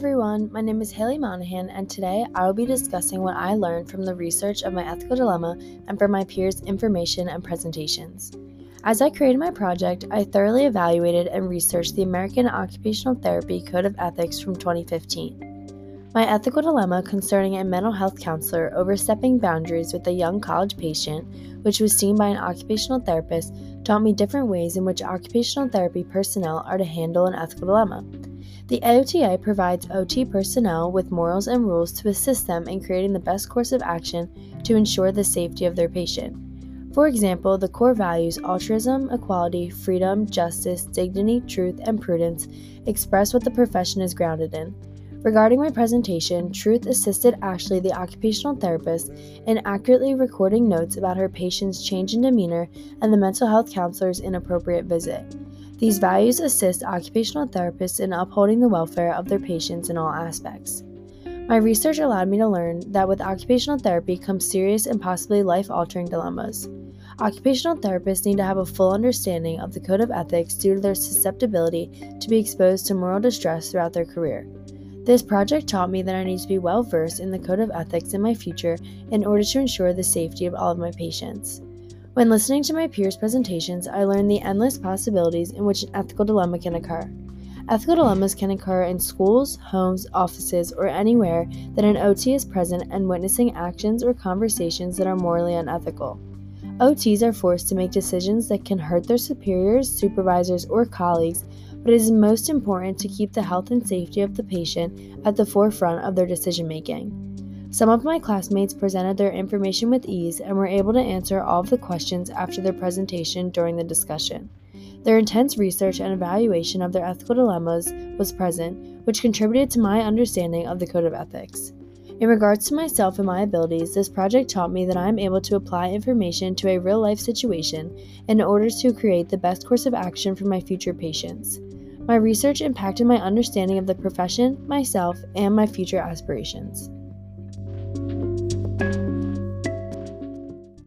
everyone. My name is Hailey Monaghan, and today I will be discussing what I learned from the research of my ethical dilemma and from my peers' information and presentations. As I created my project, I thoroughly evaluated and researched the American Occupational Therapy Code of Ethics from 2015. My ethical dilemma concerning a mental health counselor overstepping boundaries with a young college patient, which was seen by an occupational therapist, taught me different ways in which occupational therapy personnel are to handle an ethical dilemma. The AOTA provides OT personnel with morals and rules to assist them in creating the best course of action to ensure the safety of their patient. For example, the core values altruism, equality, freedom, justice, dignity, truth, and prudence express what the profession is grounded in. Regarding my presentation, Truth assisted Ashley, the occupational therapist, in accurately recording notes about her patient's change in demeanor and the mental health counselor's inappropriate visit. These values assist occupational therapists in upholding the welfare of their patients in all aspects. My research allowed me to learn that with occupational therapy comes serious and possibly life altering dilemmas. Occupational therapists need to have a full understanding of the code of ethics due to their susceptibility to be exposed to moral distress throughout their career. This project taught me that I need to be well versed in the code of ethics in my future in order to ensure the safety of all of my patients. When listening to my peers' presentations, I learned the endless possibilities in which an ethical dilemma can occur. Ethical dilemmas can occur in schools, homes, offices, or anywhere that an OT is present and witnessing actions or conversations that are morally unethical. OTs are forced to make decisions that can hurt their superiors, supervisors, or colleagues, but it is most important to keep the health and safety of the patient at the forefront of their decision making. Some of my classmates presented their information with ease and were able to answer all of the questions after their presentation during the discussion. Their intense research and evaluation of their ethical dilemmas was present, which contributed to my understanding of the Code of Ethics. In regards to myself and my abilities, this project taught me that I am able to apply information to a real life situation in order to create the best course of action for my future patients. My research impacted my understanding of the profession, myself, and my future aspirations.